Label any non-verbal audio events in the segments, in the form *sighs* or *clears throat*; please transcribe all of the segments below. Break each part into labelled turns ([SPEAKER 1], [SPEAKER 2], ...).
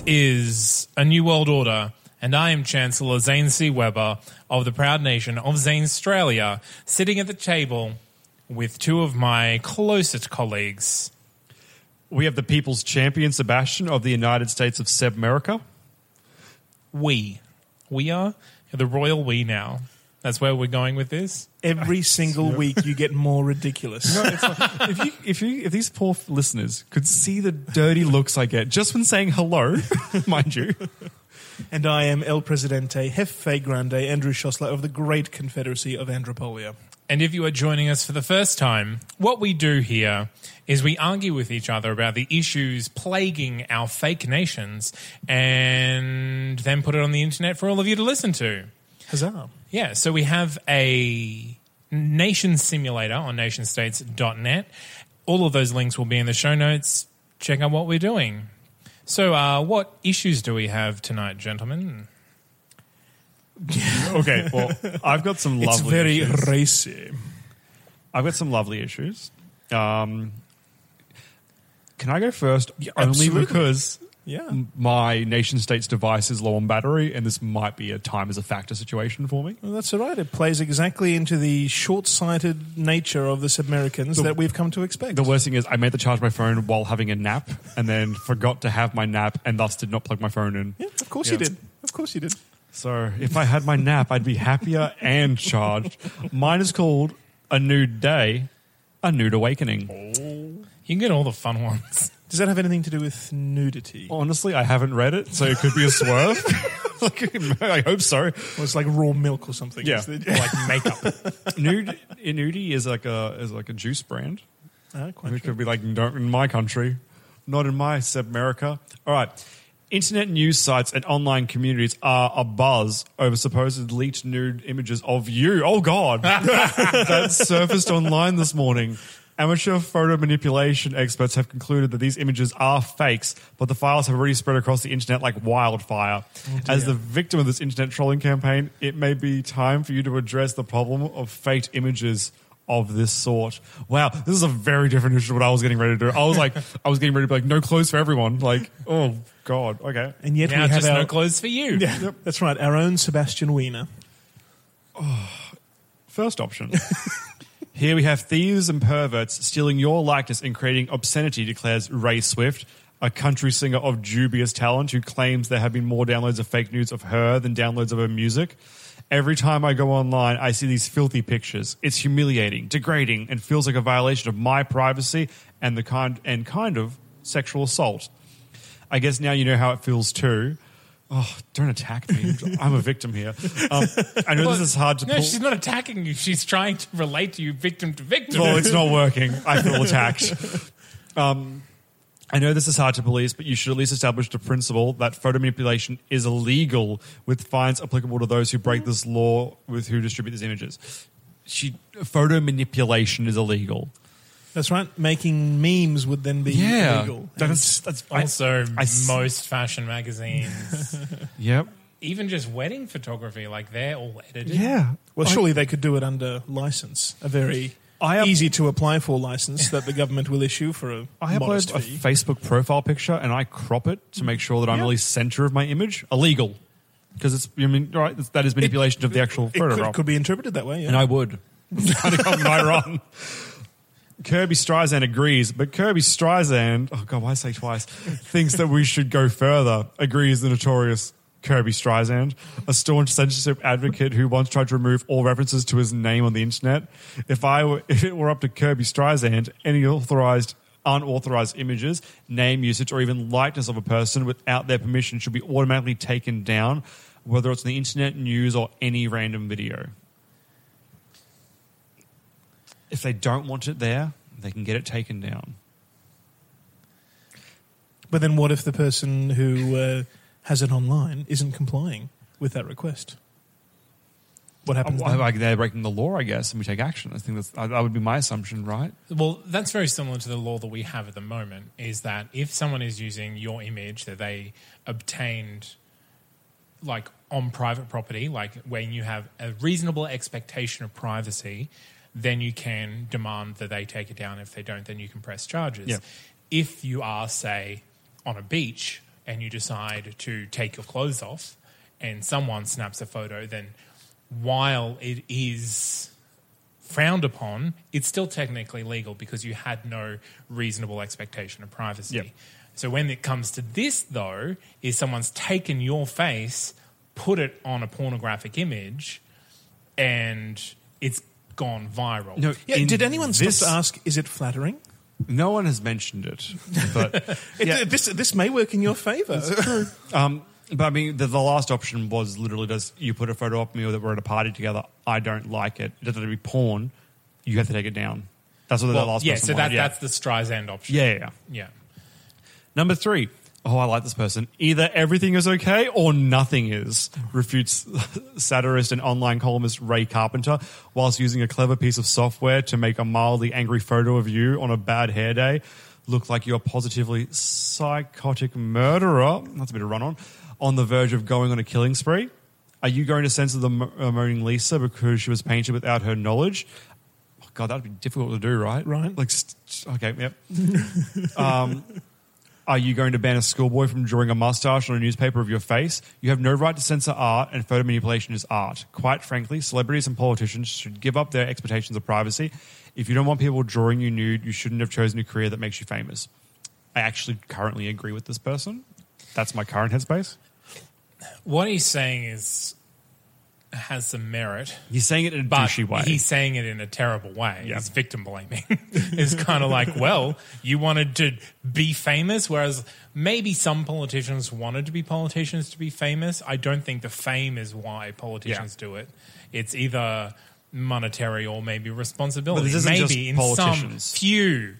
[SPEAKER 1] This is A New World Order, and I am Chancellor Zane C. Weber of the proud nation of Zanstralia, sitting at the table with two of my closest colleagues.
[SPEAKER 2] We have the People's Champion, Sebastian, of the United States of Seb America.
[SPEAKER 1] We. We are the royal we now. That's where we're going with this.
[SPEAKER 3] Every *laughs* single week, you get more ridiculous. *laughs*
[SPEAKER 2] if you, if you, if these poor listeners could see the dirty looks I get just when saying hello, *laughs* mind you,
[SPEAKER 3] and I am El Presidente Jefe Grande Andrew Szosler of the Great Confederacy of Andropolia.
[SPEAKER 1] And if you are joining us for the first time, what we do here is we argue with each other about the issues plaguing our fake nations and then put it on the internet for all of you to listen to.
[SPEAKER 3] Huzzah.
[SPEAKER 1] Yeah, so we have a nation simulator on nationstates.net. All of those links will be in the show notes. Check out what we're doing. So, uh, what issues do we have tonight, gentlemen? *laughs*
[SPEAKER 2] okay. Well, I've got some *laughs* lovely.
[SPEAKER 3] It's very
[SPEAKER 2] issues.
[SPEAKER 3] racy.
[SPEAKER 2] I've got some lovely issues. Um, can I go first? Only
[SPEAKER 3] absolutely.
[SPEAKER 2] because
[SPEAKER 3] Yeah.
[SPEAKER 2] my nation state's device is low on battery, and this might be a time as a factor situation for me.
[SPEAKER 3] Well, that's all right. It plays exactly into the short sighted nature of the Sebmericans
[SPEAKER 2] The-
[SPEAKER 3] that we've come to expect.
[SPEAKER 2] The worst thing is, I made the charge my phone while having a nap, and then forgot to have my nap, and thus did not plug my phone in.
[SPEAKER 3] yeah, of course
[SPEAKER 2] Yeah.
[SPEAKER 3] you did. Of course you did.
[SPEAKER 2] So if I had my nap, I'd be happier and charged. Mine is called A Nude Day, A Nude Awakening.
[SPEAKER 1] You can get all the fun ones.
[SPEAKER 3] Does that have anything to do with nudity?
[SPEAKER 2] Honestly, I haven't read it, so it could be a swerve. *laughs* like, I hope so.
[SPEAKER 3] Or it's like raw milk or something?
[SPEAKER 2] Yeah.
[SPEAKER 1] Like makeup.
[SPEAKER 2] Nude eh, Nudie is like a is like a juice brand.
[SPEAKER 3] Ah, quite
[SPEAKER 2] It
[SPEAKER 3] true.
[SPEAKER 2] could be like don't in my country, not in my Sebmerica. All right. Internet news sites and online communities are abuzz over supposed leaked nude images of you. Oh God, *laughs* that surfaced online this morning. Amateur photo manipulation experts have concluded that these images are fakes, but the files have already spread across the internet like wildfire. Oh, As the victim of this internet trolling campaign, it may be time for you to address the problem of faked images of this sort. Wow, this is a very different issue to what I was getting ready to do. I was like, *laughs* I was getting ready to be like, no clothes for everyone. Like, oh God, okay.
[SPEAKER 3] And yet
[SPEAKER 1] now
[SPEAKER 3] we have
[SPEAKER 1] just
[SPEAKER 3] our,
[SPEAKER 1] no clothes for you.
[SPEAKER 3] Yeah, that's right. Our own Sebastian Wiener. *sighs*
[SPEAKER 2] First option. *laughs* Here we have thieves and perverts stealing your likeness and creating obscenity, declares Ray Swift, a country singer of dubious talent who claims there have been more downloads of fake news of her than downloads of her music. Every time I go online, I see these filthy pictures. It's humiliating, degrading, and feels like a violation of my privacy and the kind and kind of sexual assault. I guess now you know how it feels too. Oh, don't attack me. I'm a victim here. Um, I know this is hard to
[SPEAKER 1] No,
[SPEAKER 2] pull.
[SPEAKER 1] she's not attacking you. She's trying to relate to you victim to victim.
[SPEAKER 2] Well, it's not working. I feel attacked. Um, I know this is hard to police, but you should at least establish the principle that photo manipulation is illegal, with fines applicable to those who break this law with who distribute these images. She, photo manipulation is illegal.
[SPEAKER 3] That's right. Making memes would then be illegal. And
[SPEAKER 2] That's, that's I-
[SPEAKER 1] also, most fashion magazines, *laughs*
[SPEAKER 2] Yep.
[SPEAKER 1] even just wedding photography, like they're all edited.
[SPEAKER 2] Yeah.
[SPEAKER 3] well, surely they could do it under license, a very
[SPEAKER 2] I up-
[SPEAKER 3] easy to apply for license that the government will issue for a *laughs*
[SPEAKER 2] I
[SPEAKER 3] modest
[SPEAKER 2] upload a
[SPEAKER 3] fee.
[SPEAKER 2] Facebook profile picture and I crop it to make sure that I'm
[SPEAKER 3] Yeah.
[SPEAKER 2] really center of my image. Illegal. Because it's, I mean, right, that is manipulation of the actual
[SPEAKER 3] it
[SPEAKER 2] photograph.
[SPEAKER 3] could, could be interpreted that way. Yeah.
[SPEAKER 2] And I would. *laughs* Trying to come right wrong. Kirby Streisand agrees, but Kirby Streisand, oh God, why say twice, thinks that we should go further, agrees the notorious Kirby Streisand, a staunch censorship advocate who once tried to remove all references to his name on the internet. If I were, if it were up to Kirby Streisand, any authorized, unauthorized images, name usage, or even likeness of a person without their permission should be automatically taken down, whether it's on the internet, news, or any random video. If they don't want it there, they can get it taken down.
[SPEAKER 3] But then, what if the person who uh, has it online isn't complying with that request? What happens?
[SPEAKER 2] Well,
[SPEAKER 3] then?
[SPEAKER 2] like they're breaking the law, I guess, and we take action. I think that's, that would be my assumption, right?
[SPEAKER 1] Well, that's very similar to the law that we have at the moment. Is that if someone is using your image that they obtained, like on private property, like when you have a reasonable expectation of privacy, then you can demand that they take it down. If they don't, then you can press charges.
[SPEAKER 2] Yeah.
[SPEAKER 1] If you are, say, on a beach and you decide to take your clothes off, and someone snaps a photo, then while it is frowned upon, it's still technically legal because you had no reasonable expectation of privacy.
[SPEAKER 2] Yep.
[SPEAKER 1] So when it comes to this, though, is someone's taken your face, put it on a pornographic image, and it's gone viral.
[SPEAKER 2] No,
[SPEAKER 3] yeah,
[SPEAKER 2] in
[SPEAKER 3] did anyone
[SPEAKER 2] this-
[SPEAKER 3] stop to ask? Is it flattering?
[SPEAKER 2] No one has mentioned it, but *laughs*
[SPEAKER 3] It-
[SPEAKER 2] Yeah.
[SPEAKER 3] this this may work in your favour.
[SPEAKER 2] um, but I mean, the, the last option was literally: does you put a photo of me or that we're at a party together? I don't like it. It doesn't have to be porn. You have to take it down. That's what the
[SPEAKER 1] Well,
[SPEAKER 2] last
[SPEAKER 1] yeah,
[SPEAKER 2] person
[SPEAKER 1] so that,
[SPEAKER 2] wanted. yeah.
[SPEAKER 1] that's the Streisand option.
[SPEAKER 2] yeah, yeah, yeah.
[SPEAKER 1] Yeah.
[SPEAKER 2] Number three. Oh, I like this person. Either everything is okay or nothing is, refutes *laughs* satirist and online columnist Ray Carpenter whilst using a clever piece of software to make a mildly angry photo of you on a bad hair day look like you're a positively psychotic murderer. That's a bit of run on. On the verge of going on a killing spree. Are you going to censor the uh, moaning Lisa because she was painted without her knowledge? Oh, God, that'd be difficult to do, right?
[SPEAKER 3] Right.
[SPEAKER 2] Like, st- okay, yep. *laughs* Are you going to ban a schoolboy from drawing a mustache on a newspaper of your face? You have no right to censor art, and photo manipulation is art. Quite frankly, celebrities and politicians should give up their expectations of privacy. If you don't want people drawing you nude, you shouldn't have chosen a career that makes you famous. I actually currently agree with this person. That's my current headspace.
[SPEAKER 1] What he's saying is has some merit.
[SPEAKER 2] He's saying it in a douchey way.
[SPEAKER 1] he's saying it in a terrible way.
[SPEAKER 2] Yeah.
[SPEAKER 1] He's victim blaming. *laughs* it's kind of like, well, you wanted to be famous, whereas maybe some politicians wanted to be politicians to be famous. I don't think the fame is why politicians do it. It's either monetary or maybe responsibility.
[SPEAKER 2] But this isn't
[SPEAKER 1] maybe
[SPEAKER 2] just
[SPEAKER 1] in some few,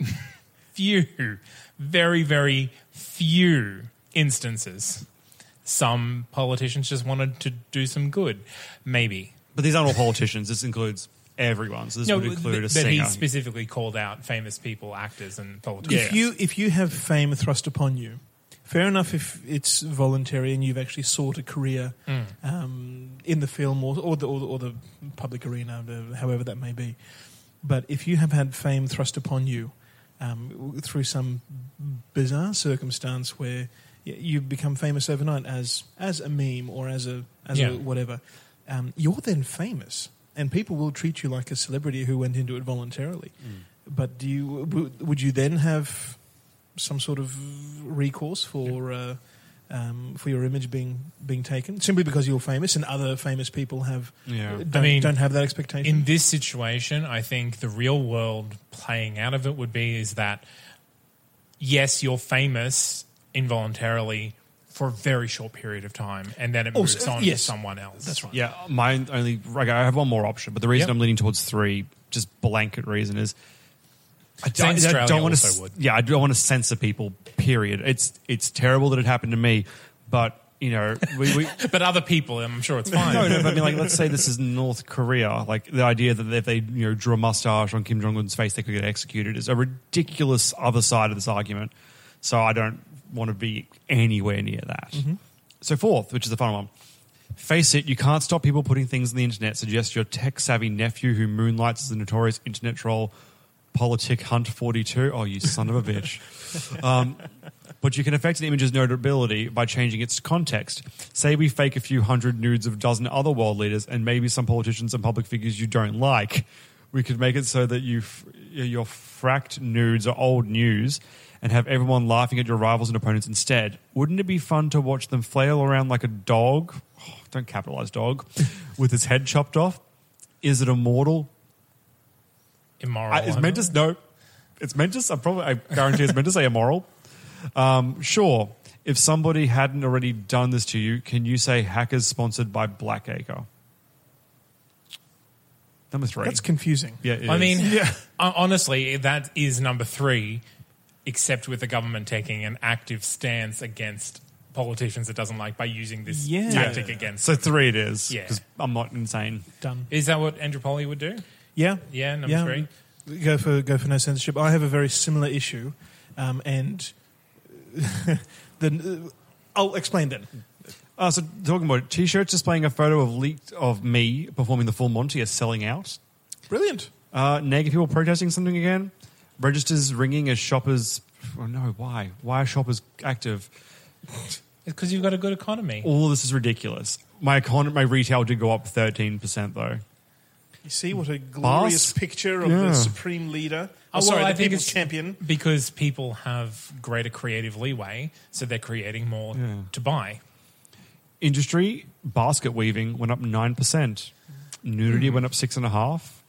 [SPEAKER 1] *laughs* few, very, very few instances. Some politicians just wanted to do some good, maybe.
[SPEAKER 2] but these aren't all politicians. This includes everyone. So this would include a singer.
[SPEAKER 1] but he specifically called out famous people, actors, and politicians.
[SPEAKER 3] If you if you have fame thrust upon you, fair enough if it's voluntary and you've actually sought a career
[SPEAKER 1] Mm.
[SPEAKER 3] um, in the film or or the, or the, or the public arena, however that may be. But if you have had fame thrust upon you um, through some bizarre circumstance where y- you become famous overnight as as a meme or as a as
[SPEAKER 1] Yeah.
[SPEAKER 3] a whatever, um, you're then famous, and people will treat you like a celebrity who went into it voluntarily. But do you w- would you then have some sort of recourse for uh, um, for your image being being taken simply because you're famous and other famous people have
[SPEAKER 2] Yeah.
[SPEAKER 3] don't,
[SPEAKER 1] I mean,
[SPEAKER 3] don't have that expectation?
[SPEAKER 1] in this situation, I think the real world playing out of it would be is that yes, you're famous involuntarily for a very short period of time, and then it oh, moves
[SPEAKER 3] Also,
[SPEAKER 1] on
[SPEAKER 3] yes.
[SPEAKER 1] to someone else.
[SPEAKER 3] That's right.
[SPEAKER 2] Yeah, my only. Okay, I have one more option, but the reason
[SPEAKER 1] Yep.
[SPEAKER 2] I'm leaning towards three, just blanket reason, is I,
[SPEAKER 1] Same
[SPEAKER 2] I- I don't want to.
[SPEAKER 1] would.
[SPEAKER 2] Yeah, I don't want to censor people. Period. It's it's terrible that it happened to me, but you know, we. we *laughs*
[SPEAKER 1] But other people, I'm sure it's fine.
[SPEAKER 2] no, no, but I mean, like, let's say this is North Korea. Like, the idea that if they, you know, drew a mustache on Kim Jong Un's face, they could get executed is a ridiculous other side of this argument. So I don't want to be anywhere near that. So fourth, which is the final one. Face it, you can't stop people putting things on the internet. Suggest your tech savvy nephew who moonlights as a notorious internet troll, Politic Hunt 42. Oh, you son of a bitch. *laughs* Um, but you can affect an image's notability by changing its context. Say we fake a few hundred nudes of a dozen other world leaders and maybe some politicians and public figures you don't like. We could make it so that you f- your fracked nudes are old news and have everyone laughing at your rivals and opponents instead. Wouldn't it be fun to watch them flail around like a dog? Oh, don't capitalize dog *laughs* with his head chopped off. Is it immortal?
[SPEAKER 1] Immoral.
[SPEAKER 2] I, it's meant to no. It's meant to. I probably. I guarantee it's meant to say immoral. Um, sure. If somebody hadn't already done this to you, can you say hackers sponsored by Blackacre? Number three.
[SPEAKER 3] That's confusing.
[SPEAKER 2] yeah. it
[SPEAKER 1] I
[SPEAKER 2] is.
[SPEAKER 1] mean,
[SPEAKER 3] Yeah. *laughs*
[SPEAKER 1] honestly, that is number three, except with the government taking an active stance against politicians it doesn't like by using this
[SPEAKER 3] Yeah.
[SPEAKER 1] tactic against.
[SPEAKER 2] so three it is.
[SPEAKER 1] Yeah.
[SPEAKER 2] Because I'm not insane.
[SPEAKER 3] Done.
[SPEAKER 1] Is that what Andropolia would do?
[SPEAKER 3] Yeah.
[SPEAKER 1] Yeah, number three.
[SPEAKER 3] Go for go for no censorship. I have a very similar issue, um, and *laughs* then uh, I'll explain then.
[SPEAKER 2] Uh, so talking about t-shirts displaying a photo of leaked of me performing the full Monty as selling out.
[SPEAKER 3] Brilliant.
[SPEAKER 2] Uh, naked people protesting something again. Registers ringing as shoppers. Oh no! Why? Why are shoppers active?
[SPEAKER 1] Because you've got a good economy.
[SPEAKER 2] All of this is ridiculous. My econ- my retail did go up thirteen percent though.
[SPEAKER 3] You see what a glorious
[SPEAKER 2] Boss?
[SPEAKER 3] picture of
[SPEAKER 2] Yeah.
[SPEAKER 3] the supreme leader. Oh,
[SPEAKER 1] Oh,
[SPEAKER 3] sorry,
[SPEAKER 1] well, I
[SPEAKER 3] the
[SPEAKER 1] think
[SPEAKER 3] people's
[SPEAKER 1] it's
[SPEAKER 3] champion.
[SPEAKER 1] because people have greater creative leeway, so they're creating more
[SPEAKER 2] Yeah.
[SPEAKER 1] to buy.
[SPEAKER 2] Industry basket weaving went up nine percent. Nudity mm. went up six and a half.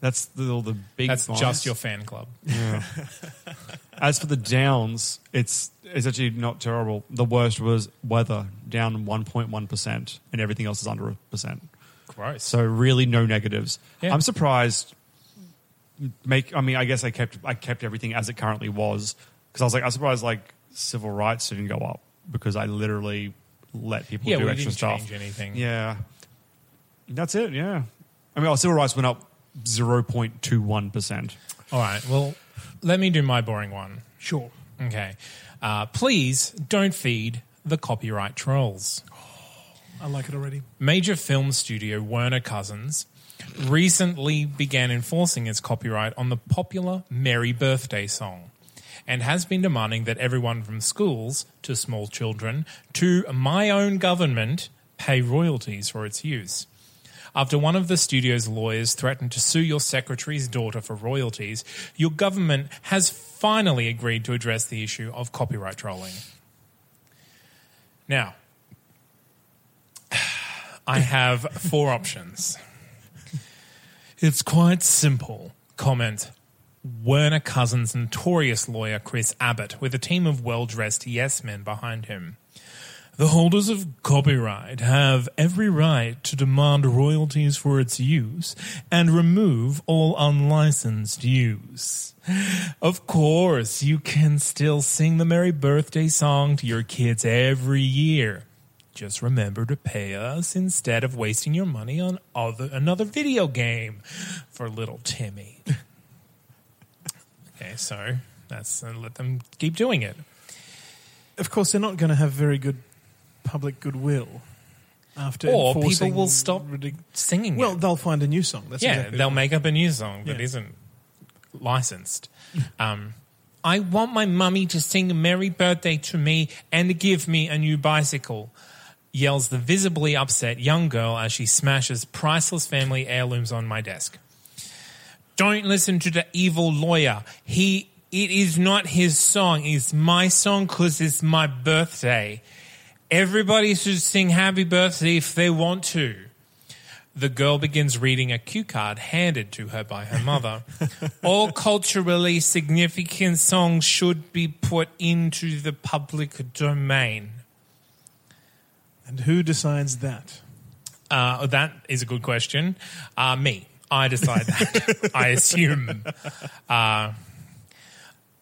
[SPEAKER 2] That's the, all the big.
[SPEAKER 1] That's just your fan club.
[SPEAKER 2] Yeah. As for the downs, it's it's actually not terrible. The worst was weather down one point one percent, and everything else is under a percent.
[SPEAKER 1] Gross.
[SPEAKER 2] So really, no negatives.
[SPEAKER 1] Yeah.
[SPEAKER 2] I'm surprised. Make I mean, I guess I kept I kept everything as it currently was because I was like, I'm surprised like civil rights didn't go up because I literally let people
[SPEAKER 1] yeah,
[SPEAKER 2] do extra
[SPEAKER 1] didn't
[SPEAKER 2] stuff.
[SPEAKER 1] change anything.
[SPEAKER 2] Yeah, that's it. Yeah, I mean, our civil rights went up zero point two one percent.
[SPEAKER 1] All right. Well, let me do my boring one.
[SPEAKER 3] Sure.
[SPEAKER 1] Okay. Uh, please don't feed the copyright trolls. *gasps*
[SPEAKER 3] I like it already.
[SPEAKER 1] Major film studio Werner Cousins recently began enforcing its copyright on the popular Merry Birthday song and has been demanding that everyone from schools to small children to my own government pay royalties for its use. After one of the studio's lawyers threatened to sue your secretary's daughter for royalties, your government has finally agreed to address the issue of copyright trolling. Now, *sighs* I have four *laughs* options. It's quite simple. Comment Werner Cousins' notorious lawyer Chris Abbott with a team of well dressed yes men behind him. The holders of copyright have every right to demand royalties for its use and remove all unlicensed use. Of course, you can still sing the Merry Birthday song to your kids every year. Just remember to pay us instead of wasting your money on other, another video game for little Timmy. *laughs* okay, so that's uh, let them keep doing it.
[SPEAKER 3] Of course, they're not going to have very good public goodwill after
[SPEAKER 1] Or people will stop
[SPEAKER 3] ridic-
[SPEAKER 1] Singing
[SPEAKER 3] Well,
[SPEAKER 1] it.
[SPEAKER 3] they'll find a new song. That's
[SPEAKER 1] yeah,
[SPEAKER 3] exactly
[SPEAKER 1] they'll make up a new song that
[SPEAKER 3] Yeah.
[SPEAKER 1] not licensed. um, I want my mummy to sing Merry Birthday to me and give me a new bicycle, yells the visibly upset young girl as she smashes priceless family heirlooms on my desk. Don't listen to the evil lawyer. He it is not his song. It's my song because it's my birthday. Everybody should sing happy birthday if they want to. The girl begins reading a cue card handed to her by her mother. *laughs* All culturally significant songs should be put into the public domain.
[SPEAKER 3] And who decides that?
[SPEAKER 1] Uh, that is a good question. Uh, me. I decide that. *laughs* I assume. Uh,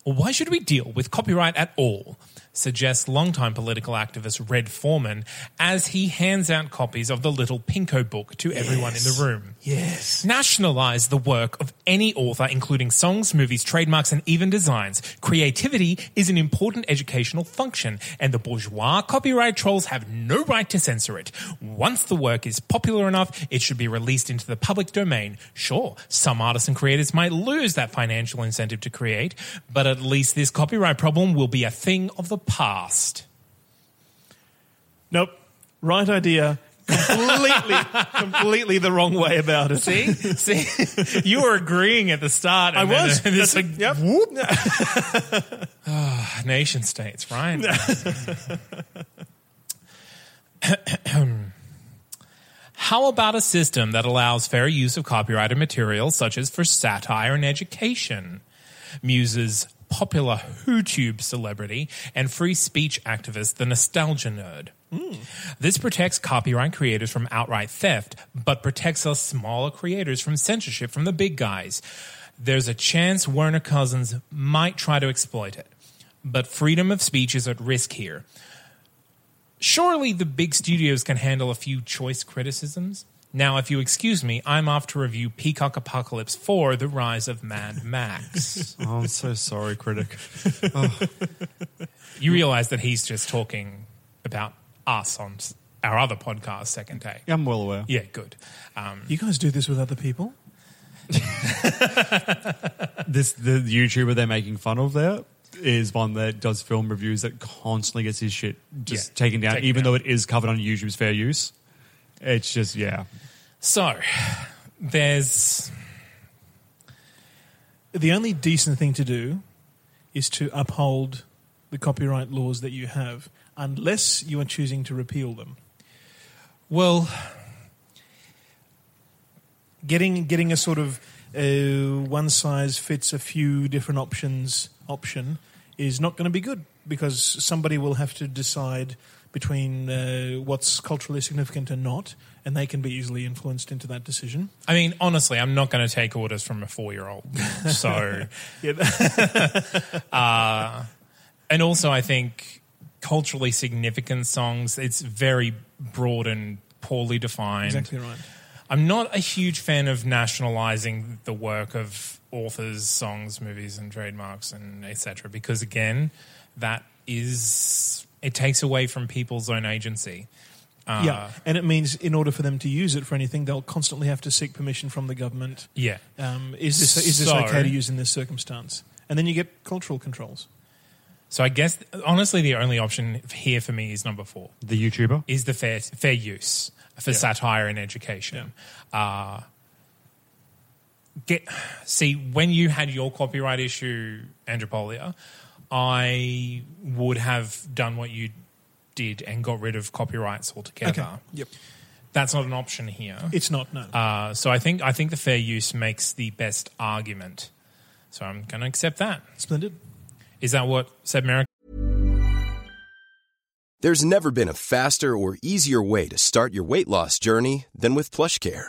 [SPEAKER 1] why should we deal with copyright at all? Suggests longtime political activist Red Foreman as he hands out copies of the little Pinko book to everyone in the room.
[SPEAKER 3] Yes.
[SPEAKER 1] Nationalize the work of any author, including songs, movies, trademarks, and even designs. Creativity is an important educational function, and the bourgeois copyright trolls have no right to censor it. Once the work is popular enough, it should be released into the public domain. Sure, some artists and creators might lose that financial incentive to create, but at least this copyright problem will be a thing of the past.
[SPEAKER 3] Nope. Right idea. completely, *laughs* completely the wrong way about it.
[SPEAKER 1] See, see, *laughs* you were agreeing at the start.
[SPEAKER 3] I
[SPEAKER 1] and then
[SPEAKER 3] was. *laughs*
[SPEAKER 1] This
[SPEAKER 3] That's-
[SPEAKER 1] like,
[SPEAKER 3] yep.
[SPEAKER 1] whoop. Ah, nation states, right? How about a system that allows fair use of copyrighted material, such as for satire and education? Muses popular YouTube celebrity and free speech activist, the Nostalgia Nerd. Hmm. This protects copyright creators from outright theft, but protects us smaller creators from censorship from the big guys. There's a chance Werner Cousins might try to exploit it, but freedom of speech is at risk here. Surely the big studios can handle a few choice criticisms. Now, if you excuse me, I'm off to review Peacock Apocalypse 4 The Rise of Mad Max. *laughs*
[SPEAKER 2] Oh, I'm so sorry, critic. *laughs*
[SPEAKER 1] you realize that he's just talking about us on our other podcast, Second Take.
[SPEAKER 2] Yeah, I'm well aware.
[SPEAKER 1] Yeah, good. Um,
[SPEAKER 3] You guys do this with other people? *laughs*
[SPEAKER 2] This the YouTuber they're making fun of there is one that does film reviews that constantly gets his shit just
[SPEAKER 1] Yeah,
[SPEAKER 2] taken down,
[SPEAKER 1] taken
[SPEAKER 2] even
[SPEAKER 1] down.
[SPEAKER 2] though it is covered on YouTube's fair use. It's just yeah.
[SPEAKER 1] So, there's.
[SPEAKER 3] The only decent thing to do is to uphold the copyright laws that you have, unless you are choosing to repeal them.
[SPEAKER 1] Well,
[SPEAKER 3] Getting getting a sort of uh, one size fits a few different options option is not going to be good because somebody will have to decide between uh, what's culturally significant and not, and they can be easily influenced into that decision.
[SPEAKER 1] I mean, honestly, I'm not going to take orders from a four year old. *laughs* So.
[SPEAKER 3] Yeah, *laughs*
[SPEAKER 1] and also I think culturally significant songs it's very broad and poorly defined.
[SPEAKER 3] exactly right.
[SPEAKER 1] I'm not a huge fan of nationalizing the work of authors, songs, movies, and trademarks, and etc. Because again, that is it takes away from people's own agency. Uh,
[SPEAKER 3] yeah, and it means in order for them to use it for anything, they'll constantly have to seek permission from the government.
[SPEAKER 1] yeah.
[SPEAKER 3] Um, is this is this
[SPEAKER 1] So-
[SPEAKER 3] okay to use in this circumstance? And then you get cultural controls.
[SPEAKER 1] So I guess honestly, the only option here for me is number four.
[SPEAKER 2] The YouTuber.
[SPEAKER 1] is the fair fair use for satire and education. Uh, get see when you had your copyright issue, Andropolia, I would have done what you did and got rid of copyrights altogether.
[SPEAKER 3] Yep.
[SPEAKER 1] That's not an option here.
[SPEAKER 3] It's not no.
[SPEAKER 1] Uh, so I think I think the fair use makes the best argument. So I'm going to accept that.
[SPEAKER 3] Splendid.
[SPEAKER 1] Is that what said Merrick?
[SPEAKER 4] There's never been a faster or easier way to start your weight loss journey than with PlushCare.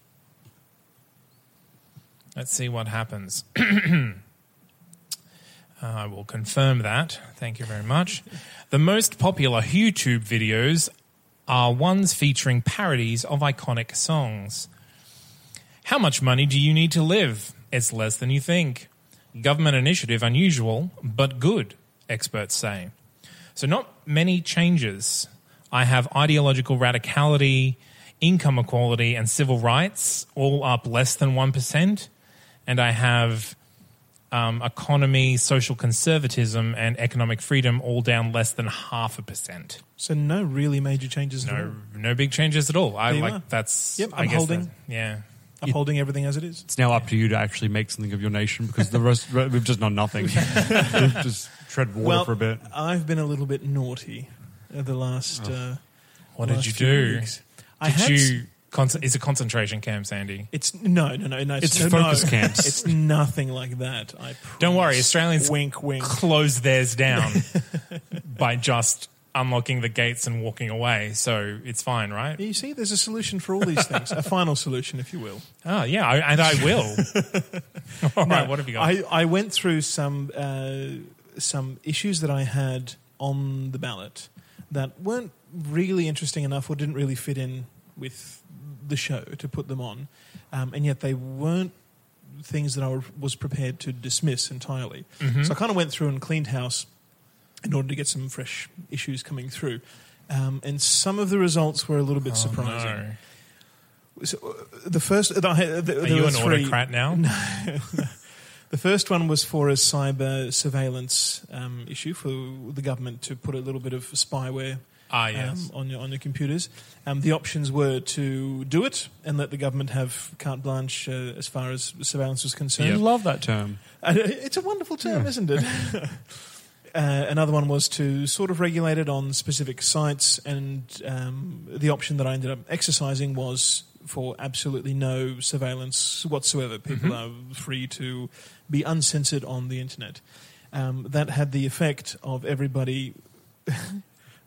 [SPEAKER 1] Let's see what happens. *clears throat* Uh, I will confirm that. Thank you very much. The most popular YouTube videos are ones featuring parodies of iconic songs. How much money do you need to live? It's less than you think. Government initiative unusual, but good, experts say. So, not many changes. I have ideological radicality, income equality, and civil rights all up less than 1%. And I have um, economy, social conservatism, and economic freedom all down less than half a percent.
[SPEAKER 3] So no really major changes. at all.
[SPEAKER 1] No, no big changes at all. I
[SPEAKER 3] There
[SPEAKER 1] like
[SPEAKER 3] are.
[SPEAKER 1] that's.
[SPEAKER 3] Yep,
[SPEAKER 1] I
[SPEAKER 3] I'm
[SPEAKER 1] guess
[SPEAKER 3] holding.
[SPEAKER 1] that- yeah.
[SPEAKER 3] upholding everything as it is.
[SPEAKER 2] It's now up to you to actually make something of your nation because the rest *laughs* we've just done nothing. *laughs* we've just tread water
[SPEAKER 3] well,
[SPEAKER 2] for a bit.
[SPEAKER 3] I've been a little bit naughty uh, the last. Uh,
[SPEAKER 1] What did
[SPEAKER 3] last
[SPEAKER 1] you do?
[SPEAKER 3] weeks. I
[SPEAKER 1] Did
[SPEAKER 3] had
[SPEAKER 1] you? It's a concentration camp, Sandy.
[SPEAKER 3] It's no, no, no, no.
[SPEAKER 2] It's
[SPEAKER 3] no,
[SPEAKER 2] focus
[SPEAKER 3] no.
[SPEAKER 2] camps.
[SPEAKER 3] It's nothing like that. I
[SPEAKER 1] Don't worry. Australians
[SPEAKER 3] Wink, wink.
[SPEAKER 1] close theirs down *laughs* by just unlocking the gates and walking away. So it's fine, right?
[SPEAKER 3] You see, there's a solution for all these things. a final solution, if you will.
[SPEAKER 1] Oh yeah, I, and I will. *laughs* Right, what have you got?
[SPEAKER 3] I, I went through some uh, some issues that I had on the ballot that weren't really interesting enough or didn't really fit in with the show to put them on, um, and yet they weren't things that I was prepared to dismiss entirely. So I kind of went through and cleaned house in order to get some fresh issues coming through. Um, and some of the results were a little bit
[SPEAKER 1] Oh,
[SPEAKER 3] surprising.
[SPEAKER 1] no.
[SPEAKER 3] So, uh, the first, the, the,
[SPEAKER 1] Are you an
[SPEAKER 3] three-
[SPEAKER 1] autocrat now? *laughs*
[SPEAKER 3] The first one was for a cyber surveillance um, issue for the government to put a little bit of spyware
[SPEAKER 1] Ah, yes.
[SPEAKER 3] um, on your on your computers. Um, the options were to do it and let the government have carte blanche uh, as far as surveillance was
[SPEAKER 2] I
[SPEAKER 3] concerned.
[SPEAKER 2] love that term.
[SPEAKER 3] And it's a wonderful term, isn't it? *laughs* Uh, another one was to sort of regulate it on specific sites, and um, the option that I ended up exercising was for absolutely no surveillance whatsoever. People are free to be uncensored on the internet. Um, that had the effect of everybody *laughs*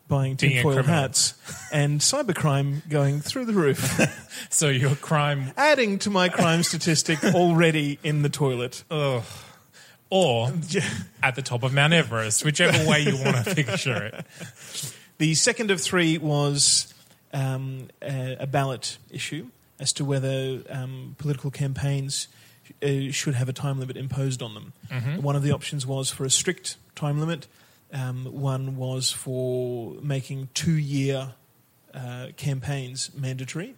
[SPEAKER 3] buying tinfoil hats and cybercrime going through the roof, *laughs*
[SPEAKER 1] So your crime,
[SPEAKER 3] adding to my crime statistic already in the toilet.
[SPEAKER 1] or *laughs* at the top of Mount Everest, whichever way you want to *laughs* picture it.
[SPEAKER 3] The second of three was um, a, a ballot issue as to whether um, political campaigns uh, should have a time limit imposed on them. One of the options was for a strict time limit. Um, one was for making two-year uh, campaigns mandatory.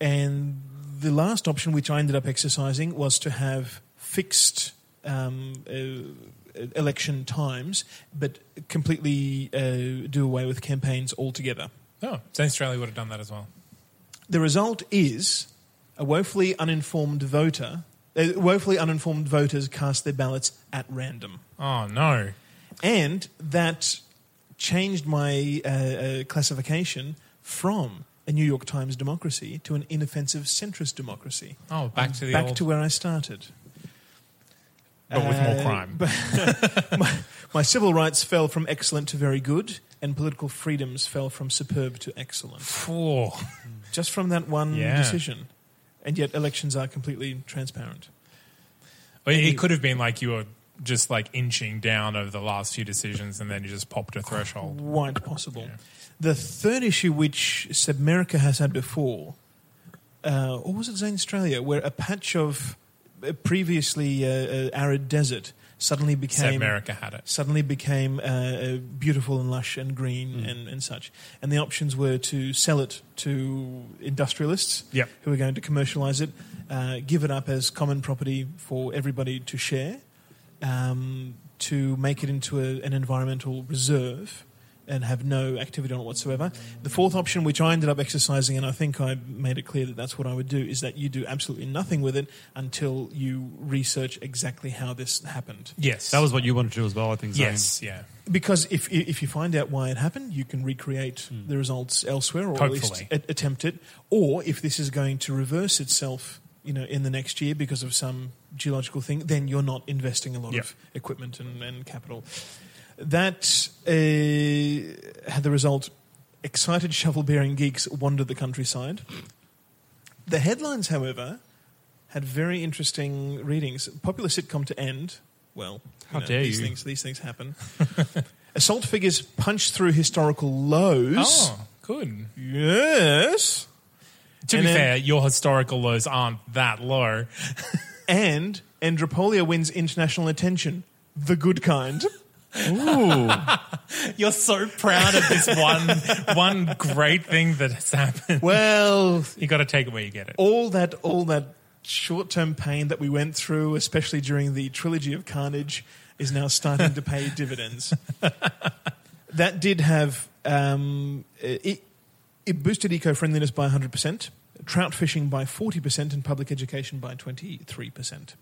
[SPEAKER 3] And the last option, which I ended up exercising, was to have fixed um, uh, election times, but completely uh, do away with campaigns altogether.
[SPEAKER 1] Oh, South Australia would have done that as well.
[SPEAKER 3] The result is a woefully uninformed voter. Uh, woefully uninformed voters cast their ballots at random,
[SPEAKER 1] Oh no.
[SPEAKER 3] And that changed my uh, uh, classification from a New York Times democracy to an inoffensive centrist democracy.
[SPEAKER 1] Oh, back to the
[SPEAKER 3] back
[SPEAKER 1] old,
[SPEAKER 3] to where I started.
[SPEAKER 1] but with more
[SPEAKER 3] Uh,
[SPEAKER 1] crime. *laughs*
[SPEAKER 3] my, my civil rights fell from excellent to very good, and political freedoms fell from superb to excellent.
[SPEAKER 1] Oh,
[SPEAKER 3] Just from that one
[SPEAKER 1] Yeah.
[SPEAKER 3] decision. And yet elections are completely transparent.
[SPEAKER 1] Well, it could have been like you were just like inching down over the last few decisions, and then you just popped a threshold.
[SPEAKER 3] Quite possible. The third issue, which Sebmerica has had before, uh, or was it Zanstralia, where a patch of uh, previously uh, uh, arid desert suddenly became
[SPEAKER 1] America had it.
[SPEAKER 3] suddenly became uh, uh, beautiful and lush and green and, and such. And the options were to sell it to industrialists
[SPEAKER 1] Yep.
[SPEAKER 3] who are going to commercialize it, uh, give it up as common property for everybody to share, um, to make it into a, an environmental reserve. And have no activity on it whatsoever. The fourth option, which I ended up exercising, and I think I made it clear that that's what I would do, is that you do absolutely nothing with it until you research exactly how this happened.
[SPEAKER 1] Yes,
[SPEAKER 2] That was what you wanted to do as well, I think. Zane.
[SPEAKER 1] Yes, yeah.
[SPEAKER 3] Because if if you find out why it happened, you can recreate the results elsewhere, or at least a- attempt it. Or if this is going to reverse itself, you know, in the next year because of some geological thing, then you're not investing a lot
[SPEAKER 1] Yep.
[SPEAKER 3] of equipment and, and capital. That uh, had the result: excited shovel-bearing geeks wander the countryside. The headlines, however, had very interesting readings. Popular sitcom to end. Well,
[SPEAKER 2] How
[SPEAKER 3] know,
[SPEAKER 2] dare
[SPEAKER 3] these
[SPEAKER 2] you.
[SPEAKER 3] Things, these things happen. *laughs* Assault figures punch through historical lows.
[SPEAKER 1] Oh, good.
[SPEAKER 3] Yes.
[SPEAKER 1] To
[SPEAKER 3] And
[SPEAKER 1] be
[SPEAKER 3] then-
[SPEAKER 1] fair, your historical lows aren't that low. *laughs*
[SPEAKER 3] And Andropolia wins international attention. The good kind. Ooh. *laughs*
[SPEAKER 1] You're so proud of this one one great thing that has happened.
[SPEAKER 3] Well,
[SPEAKER 1] You got to take it where you get it.
[SPEAKER 3] all that all that short-term pain that we went through, especially during the trilogy of Carnage, is now starting to pay *laughs* dividends. That did have um, it, it boosted eco-friendliness by 100%, trout fishing by 40%, and public education by 23%,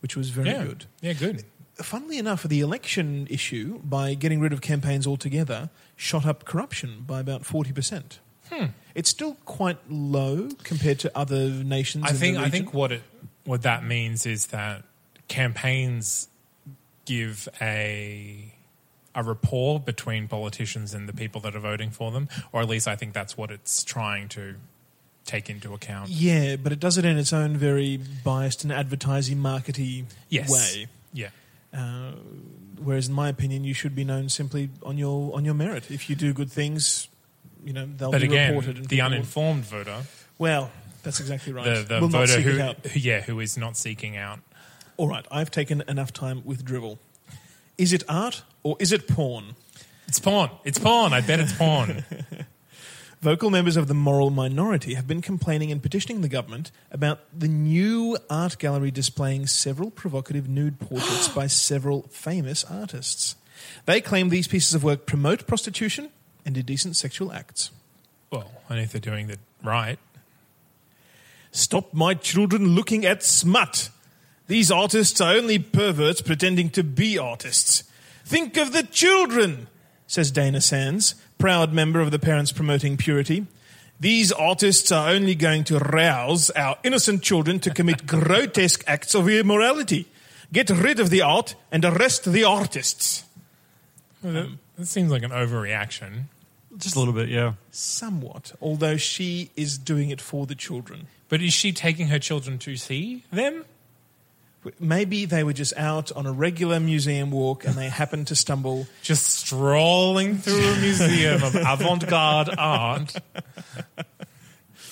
[SPEAKER 3] which was very
[SPEAKER 1] yeah,
[SPEAKER 3] good.
[SPEAKER 1] yeah, good.
[SPEAKER 3] funnily enough, the election issue, by getting rid of campaigns altogether, shot up corruption by about 40%.
[SPEAKER 1] Hmm.
[SPEAKER 3] It's still quite low compared to other nations.
[SPEAKER 1] I think I think what it what that means is that campaigns give a a rapport between politicians and the people that are voting for them, or at least I think that's what it's trying to take into account.
[SPEAKER 3] Yeah, but it does it in its own very biased and advertising, markety
[SPEAKER 1] Yes.
[SPEAKER 3] way.
[SPEAKER 1] Yeah.
[SPEAKER 3] Uh, whereas, in my opinion, you should be known simply on your on your merit. If you do good things, you know they'll
[SPEAKER 1] But
[SPEAKER 3] be
[SPEAKER 1] again,
[SPEAKER 3] reported. and
[SPEAKER 1] the uninformed voter,
[SPEAKER 3] Well, that's exactly right.
[SPEAKER 1] the, the
[SPEAKER 3] Will
[SPEAKER 1] voter who, yeah, who is not seeking out.
[SPEAKER 3] All right, I've taken enough time with drivel. Is it art or is it porn?
[SPEAKER 1] It's porn. It's porn. I bet it's porn. *laughs*
[SPEAKER 3] Vocal members of the moral minority have been complaining and petitioning the government about the new art gallery displaying several provocative nude portraits by *gasps* several famous artists. They claim these pieces of work promote prostitution and indecent sexual acts.
[SPEAKER 1] well, only if they're doing it right.
[SPEAKER 3] Stop my children looking at smut. These artists are only perverts pretending to be artists. Think of the children, says Dana Sands, proud member of the Parents Promoting Purity. These artists are only going to rouse our innocent children to commit *laughs* grotesque acts of immorality. Get rid of the art and arrest the artists.
[SPEAKER 1] Well, that, that seems like an overreaction.
[SPEAKER 2] Just a little bit, yeah.
[SPEAKER 3] Somewhat, although she is doing it for the children.
[SPEAKER 1] But is she taking her children to see them?
[SPEAKER 3] Maybe they were just out on a regular museum walk and they happened to stumble
[SPEAKER 1] Just strolling through a museum of *laughs* avant garde art,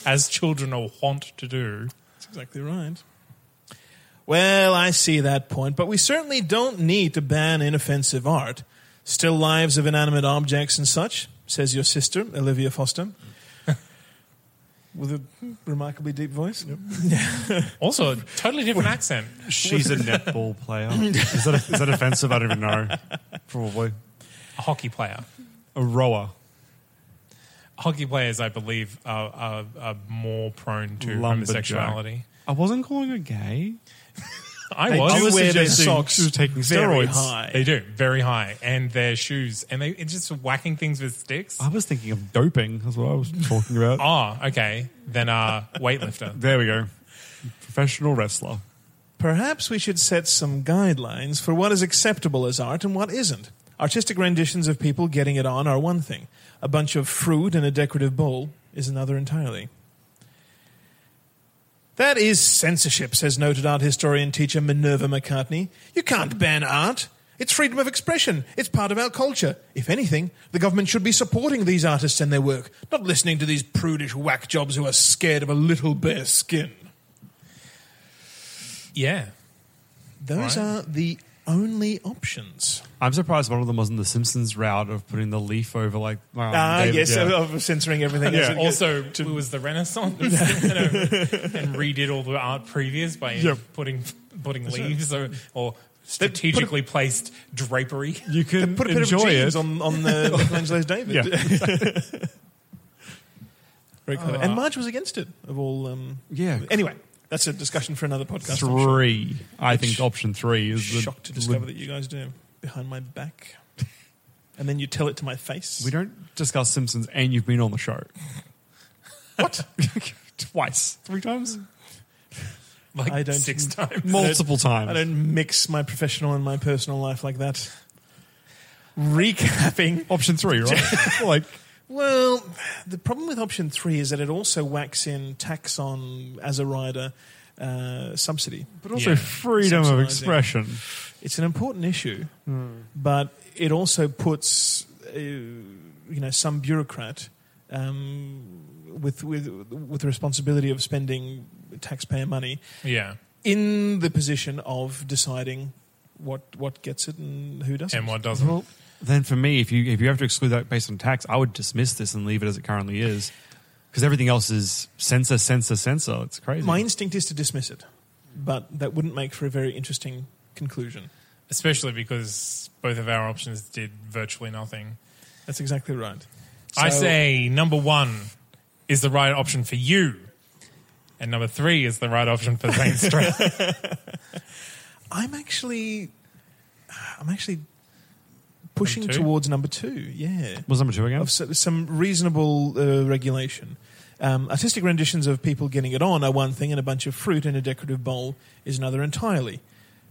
[SPEAKER 1] as children are wont to do.
[SPEAKER 3] That's exactly right. Well, I see that point, but we certainly don't need to ban inoffensive art. Still lives of inanimate objects and such, says your sister, Olivia Foster. With a remarkably deep voice. *laughs*
[SPEAKER 1] Also, a totally different accent.
[SPEAKER 2] She's a netball player. *laughs* Is that, is that offensive? I don't even know. Probably.
[SPEAKER 1] A hockey player.
[SPEAKER 2] A rower.
[SPEAKER 1] Hockey players, I believe, are, are, are more prone to
[SPEAKER 2] Lumberjack.
[SPEAKER 1] homosexuality.
[SPEAKER 2] I wasn't calling her gay. *laughs*
[SPEAKER 1] I
[SPEAKER 3] They
[SPEAKER 1] was.
[SPEAKER 3] do wear their
[SPEAKER 2] suggesting
[SPEAKER 3] socks
[SPEAKER 2] she was taking
[SPEAKER 3] very
[SPEAKER 2] steroids.
[SPEAKER 3] high.
[SPEAKER 1] They do very high, and their shoes, and they it's just whacking things with sticks.
[SPEAKER 2] I was thinking of doping. That's what I was talking about.
[SPEAKER 1] Oh, *laughs* okay. Then uh, weightlifter. *laughs*
[SPEAKER 2] There we go. Professional wrestler.
[SPEAKER 3] Perhaps we should set some guidelines for what is acceptable as art and what isn't. Artistic renditions of people getting it on are one thing. A bunch of fruit in a decorative bowl is another entirely. That is censorship, says noted art historian teacher Minerva McCartney. You can't ban art. It's freedom of expression. It's part of our culture. If anything, the government should be supporting these artists and their work, not listening to these prudish whack jobs who are scared of a little bare skin.
[SPEAKER 1] Yeah.
[SPEAKER 3] Those
[SPEAKER 1] Right.
[SPEAKER 3] are the only options.
[SPEAKER 2] I'm surprised one of them wasn't the Simpsons route of putting the leaf over like. um,
[SPEAKER 3] Ah,
[SPEAKER 2] David-
[SPEAKER 3] yes,
[SPEAKER 2] yeah.
[SPEAKER 3] of censoring everything.
[SPEAKER 2] Yeah.
[SPEAKER 3] as it-
[SPEAKER 1] Also, it was the Renaissance *laughs* you know, and redid all the art previous by
[SPEAKER 2] Yep.
[SPEAKER 1] putting putting leaves or, or strategically placed drapery.
[SPEAKER 2] You can
[SPEAKER 3] put a bit of
[SPEAKER 2] enjoy
[SPEAKER 3] jeans
[SPEAKER 2] it.
[SPEAKER 3] on, on the *laughs* Michelangelo's David.
[SPEAKER 2] Yeah. *laughs*
[SPEAKER 3] Very clever. and Marge was against it, of all. Um,
[SPEAKER 2] Yeah.
[SPEAKER 3] Anyway, that's a discussion for another podcast. I'm sure.
[SPEAKER 2] Three. I think option three is the.
[SPEAKER 3] Shocked to discover that you guys do behind my back. And then you tell it to my face.
[SPEAKER 2] We don't discuss Simpsons, and you've been on the show. *laughs*
[SPEAKER 3] What? *laughs*
[SPEAKER 2] Twice. Three times?
[SPEAKER 1] Like
[SPEAKER 3] I don't-
[SPEAKER 1] six times.
[SPEAKER 2] Multiple times.
[SPEAKER 3] I don't mix my professional and my personal life like that. Recapping.
[SPEAKER 2] Option three, right? *laughs* like,
[SPEAKER 3] Well, the problem with option three is that it also whacks in tax on as a rider uh, subsidy.
[SPEAKER 2] but also
[SPEAKER 1] Yeah.
[SPEAKER 2] freedom of expression.
[SPEAKER 3] It's an important issue, but it also puts uh, you know some bureaucrat um, with with with the responsibility of spending taxpayer money
[SPEAKER 1] Yeah.
[SPEAKER 3] in the position of deciding what what gets it and who doesn't.
[SPEAKER 1] And what doesn't.
[SPEAKER 2] Well, then for me, if you if you have to exclude that based on tax, I would dismiss this and leave it as it currently is, because everything else is censor, censor, censor. It's crazy.
[SPEAKER 3] My instinct is to dismiss it, but that wouldn't make for a very interesting conclusion.
[SPEAKER 1] Especially because both of our options did virtually nothing.
[SPEAKER 3] That's exactly right.
[SPEAKER 1] I
[SPEAKER 3] So-
[SPEAKER 1] say number one is the right option for you. And number three is the right option for Zane Street. *laughs*
[SPEAKER 3] I'm actually, I'm actually pushing
[SPEAKER 1] Number
[SPEAKER 3] towards number two. Yeah,
[SPEAKER 2] was number two again?
[SPEAKER 3] of so- some reasonable uh, regulation. Um, artistic renditions of people getting it on are one thing, and a bunch of fruit in a decorative bowl is another entirely.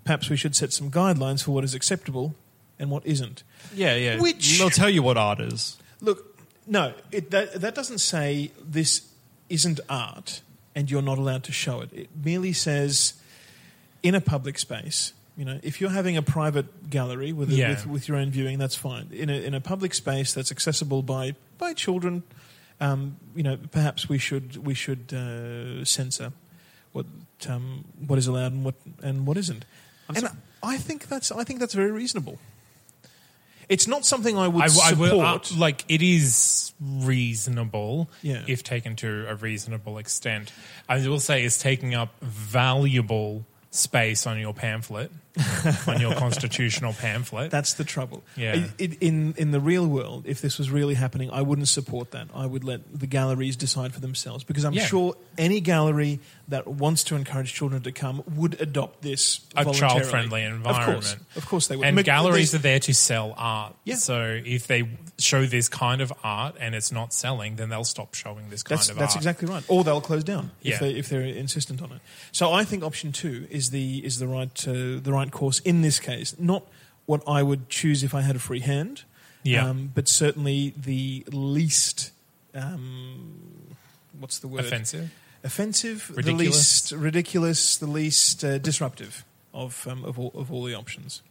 [SPEAKER 3] Perhaps we should set some guidelines for what is acceptable and what isn't.
[SPEAKER 2] Yeah, yeah.
[SPEAKER 3] Which-
[SPEAKER 2] they'll tell you what art is.
[SPEAKER 3] Look, no, it, that, that doesn't say this isn't art and you're not allowed to show it. It merely says in a public space, You know, if you're having a private gallery with, a,
[SPEAKER 1] Yeah.
[SPEAKER 3] with with your own viewing, that's fine. In a in a public space that's accessible by by children, um, you know, perhaps we should we should uh, censor what um, what is allowed and what and what isn't. and I think that's I think that's very reasonable. It's not something I would
[SPEAKER 1] I, I
[SPEAKER 3] support.
[SPEAKER 1] will, uh, like it is reasonable
[SPEAKER 3] Yeah.
[SPEAKER 1] if taken to a reasonable extent. I will say it's taking up valuable space on your pamphlet, *laughs* on your constitutional pamphlet.
[SPEAKER 3] That's the trouble.
[SPEAKER 1] Yeah.
[SPEAKER 3] In, in in the real world, if this was really happening, I wouldn't support that. I would let the galleries decide for themselves because I'm
[SPEAKER 1] Yeah.
[SPEAKER 3] sure any gallery that wants to encourage children to come would adopt this
[SPEAKER 1] a child-friendly environment.
[SPEAKER 3] Of
[SPEAKER 1] environment.
[SPEAKER 3] course, of course they would.
[SPEAKER 1] And
[SPEAKER 3] Mc-
[SPEAKER 1] galleries
[SPEAKER 3] there's-
[SPEAKER 1] are there to sell art.
[SPEAKER 3] Yeah.
[SPEAKER 1] So if they show this kind of art and it's not selling, then they'll stop showing this kind
[SPEAKER 3] That's,
[SPEAKER 1] of
[SPEAKER 3] that's
[SPEAKER 1] art.
[SPEAKER 3] That's exactly right. Or they'll close down
[SPEAKER 1] Yeah.
[SPEAKER 3] if, they, if they're insistent on it. So I think option two is the is the right uh, the right course in this case. Not what I would choose if I had a free hand.
[SPEAKER 1] Yeah.
[SPEAKER 3] Um, but certainly the least. Um, what's the word?
[SPEAKER 1] offensive.
[SPEAKER 3] Offensive. The
[SPEAKER 1] Ridiculous.
[SPEAKER 3] least ridiculous. The least uh, disruptive of um, of all of all the options.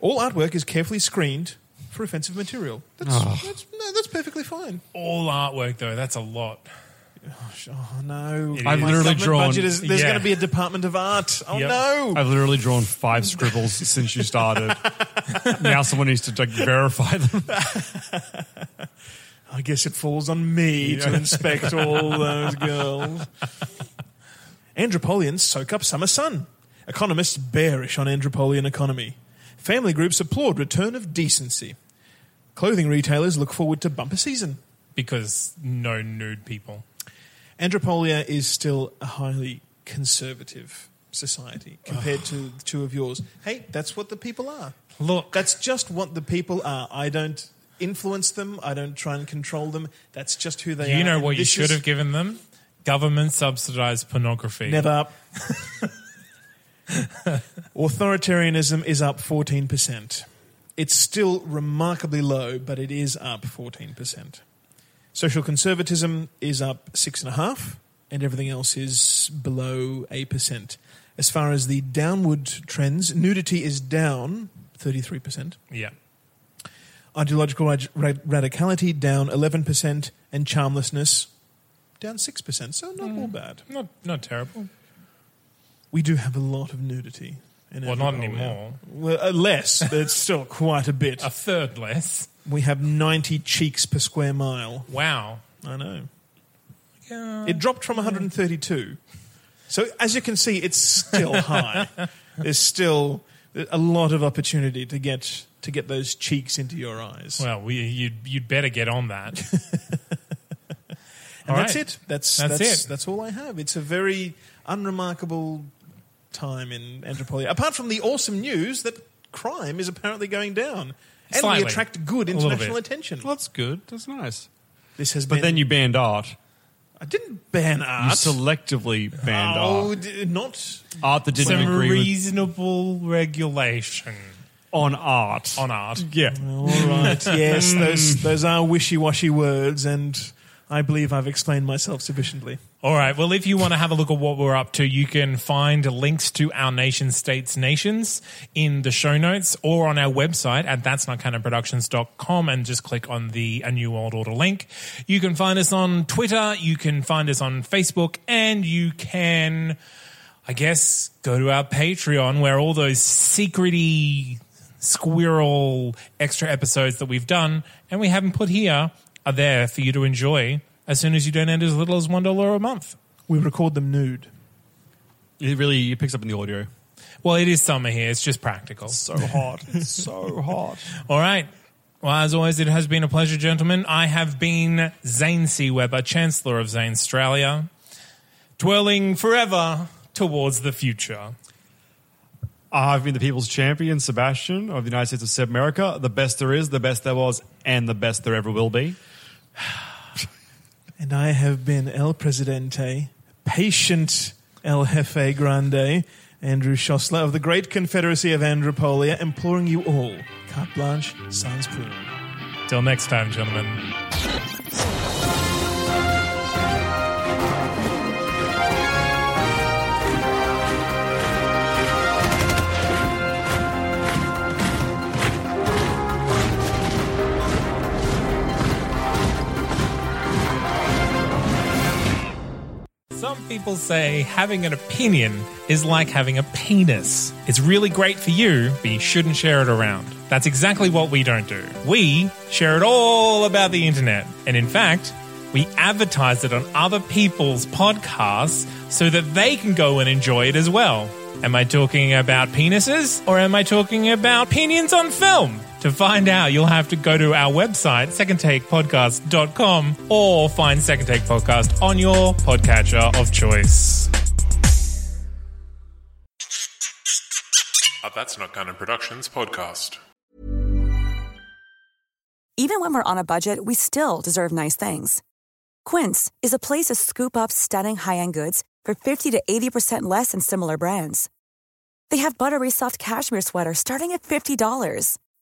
[SPEAKER 3] All artwork is carefully screened for offensive material. That's, that's, no, that's perfectly fine.
[SPEAKER 1] All artwork though, that's a lot.
[SPEAKER 3] Oh no!
[SPEAKER 1] It
[SPEAKER 2] I've
[SPEAKER 1] is.
[SPEAKER 3] My
[SPEAKER 2] literally
[SPEAKER 3] government
[SPEAKER 2] drawn-
[SPEAKER 3] Budget is, there's
[SPEAKER 1] Yeah.
[SPEAKER 3] going to be a department of art. Oh
[SPEAKER 1] Yep.
[SPEAKER 3] no!
[SPEAKER 2] I've literally drawn five scribbles *laughs* since you started. now someone needs to like, verify them. *laughs*
[SPEAKER 3] I guess it falls on me to inspect all those *laughs* girls. Andropolians soak up summer sun. Economists bearish on Andropolian economy. Family groups applaud return of decency. Clothing retailers look forward to bumper season.
[SPEAKER 1] Because no nude people.
[SPEAKER 3] Andropolia is still a highly conservative society compared to the two of yours. Hey, that's what the people are.
[SPEAKER 1] Look,
[SPEAKER 3] That's just what the people are. I don't influence them. I don't try and control them. That's just who they are.
[SPEAKER 1] you know
[SPEAKER 3] And
[SPEAKER 1] what you
[SPEAKER 3] this
[SPEAKER 1] should
[SPEAKER 3] is
[SPEAKER 1] have given them? Government subsidized pornography.
[SPEAKER 3] Never. *laughs* Authoritarianism is up 14%. It's still remarkably low, but it is up 14%. Social conservatism is up 6.5, and everything else is below a percent. As far as the downward trends, nudity is down 33%.
[SPEAKER 1] Yeah.
[SPEAKER 3] Ideological rad- rad- radicality down 11%, and charmlessness down 6%. So not all bad.
[SPEAKER 1] Not not terrible.
[SPEAKER 3] We do have a lot of nudity. In
[SPEAKER 1] Well, not anymore.
[SPEAKER 3] Well, uh, less, but it's still quite a bit. *laughs*
[SPEAKER 1] A third less.
[SPEAKER 3] We have 90 cheeks per square mile.
[SPEAKER 1] Wow.
[SPEAKER 3] I know.
[SPEAKER 1] Yeah.
[SPEAKER 3] It dropped from 132. So, as you can see, it's still *laughs* high. There's still a lot of opportunity to get to get those cheeks into your eyes.
[SPEAKER 1] Well, we, you'd you'd better get on that. *laughs*
[SPEAKER 3] and
[SPEAKER 1] all
[SPEAKER 3] that's
[SPEAKER 1] right.
[SPEAKER 3] it. That's
[SPEAKER 1] That's
[SPEAKER 3] that's,
[SPEAKER 1] it.
[SPEAKER 3] that's all I have. It's a very unremarkable time in Anthropology. Apart from the awesome news that crime is apparently going down. And
[SPEAKER 1] Slightly.
[SPEAKER 3] we attract good international attention.
[SPEAKER 2] Well, that's good. That's nice.
[SPEAKER 3] This has
[SPEAKER 2] But
[SPEAKER 3] been.
[SPEAKER 2] then you banned art.
[SPEAKER 3] I didn't ban art.
[SPEAKER 2] You
[SPEAKER 3] art.
[SPEAKER 2] selectively banned
[SPEAKER 3] oh,
[SPEAKER 2] art.
[SPEAKER 3] d- not
[SPEAKER 2] Art that didn't
[SPEAKER 1] Some
[SPEAKER 2] agree with,
[SPEAKER 1] reasonable regulation
[SPEAKER 2] on art.
[SPEAKER 1] on art.
[SPEAKER 2] yeah.
[SPEAKER 3] all right. *laughs* yes, those those are wishy-washy words, and I believe I've explained myself sufficiently.
[SPEAKER 1] All right. Well, if you want to have a look at what we're up to, you can find links to our nation states nations in the show notes or on our website at that's not productions.com and just click on the A New World Order link. You can find us on Twitter, you can find us on Facebook, and you can, I guess, go to our Patreon where all those secrety squirrel extra episodes that we've done and we haven't put here are there for you to enjoy as soon as you donate as little as $1 a month.
[SPEAKER 3] We record them nude.
[SPEAKER 2] It really it picks up in the audio.
[SPEAKER 1] Well, it is summer here. It's just practical.
[SPEAKER 2] So hot. It's so *laughs* hot.
[SPEAKER 1] All right. Well, as always, it has been a pleasure, gentlemen. I have been Zane C. Weber, Chancellor of Zanstralia, dwelling forever towards the future.
[SPEAKER 2] I've been the people's champion, Sebastian, of the United States of Sebmerica. The best there is, the best there was, and the best there ever will be. *sighs*
[SPEAKER 3] And I have been El Presidente, patient El Jefe Grande, Andrew Szosler of the Great Confederacy of Andropolia, imploring you all, carte blanche, sans plume.
[SPEAKER 1] Till next time, gentlemen. Some people say having an opinion is like having a penis. It's really great for you, but you shouldn't share it around. That's exactly what we don't do. We share it all about the internet. And in fact, we advertise it on other people's podcasts so that they can go and enjoy it as well. Am I talking about penises or am I talking about opinions on film? To find out, you'll have to go to our website, secondtakepodcast.com, or find Second Take Podcast on your podcatcher of choice.
[SPEAKER 5] A That's Not Canon Productions podcast.
[SPEAKER 6] Even when we're on a budget, we still deserve nice things. Quince is a place to scoop up stunning high end goods for 50 to 80% less than similar brands. They have buttery soft cashmere sweaters starting at $50,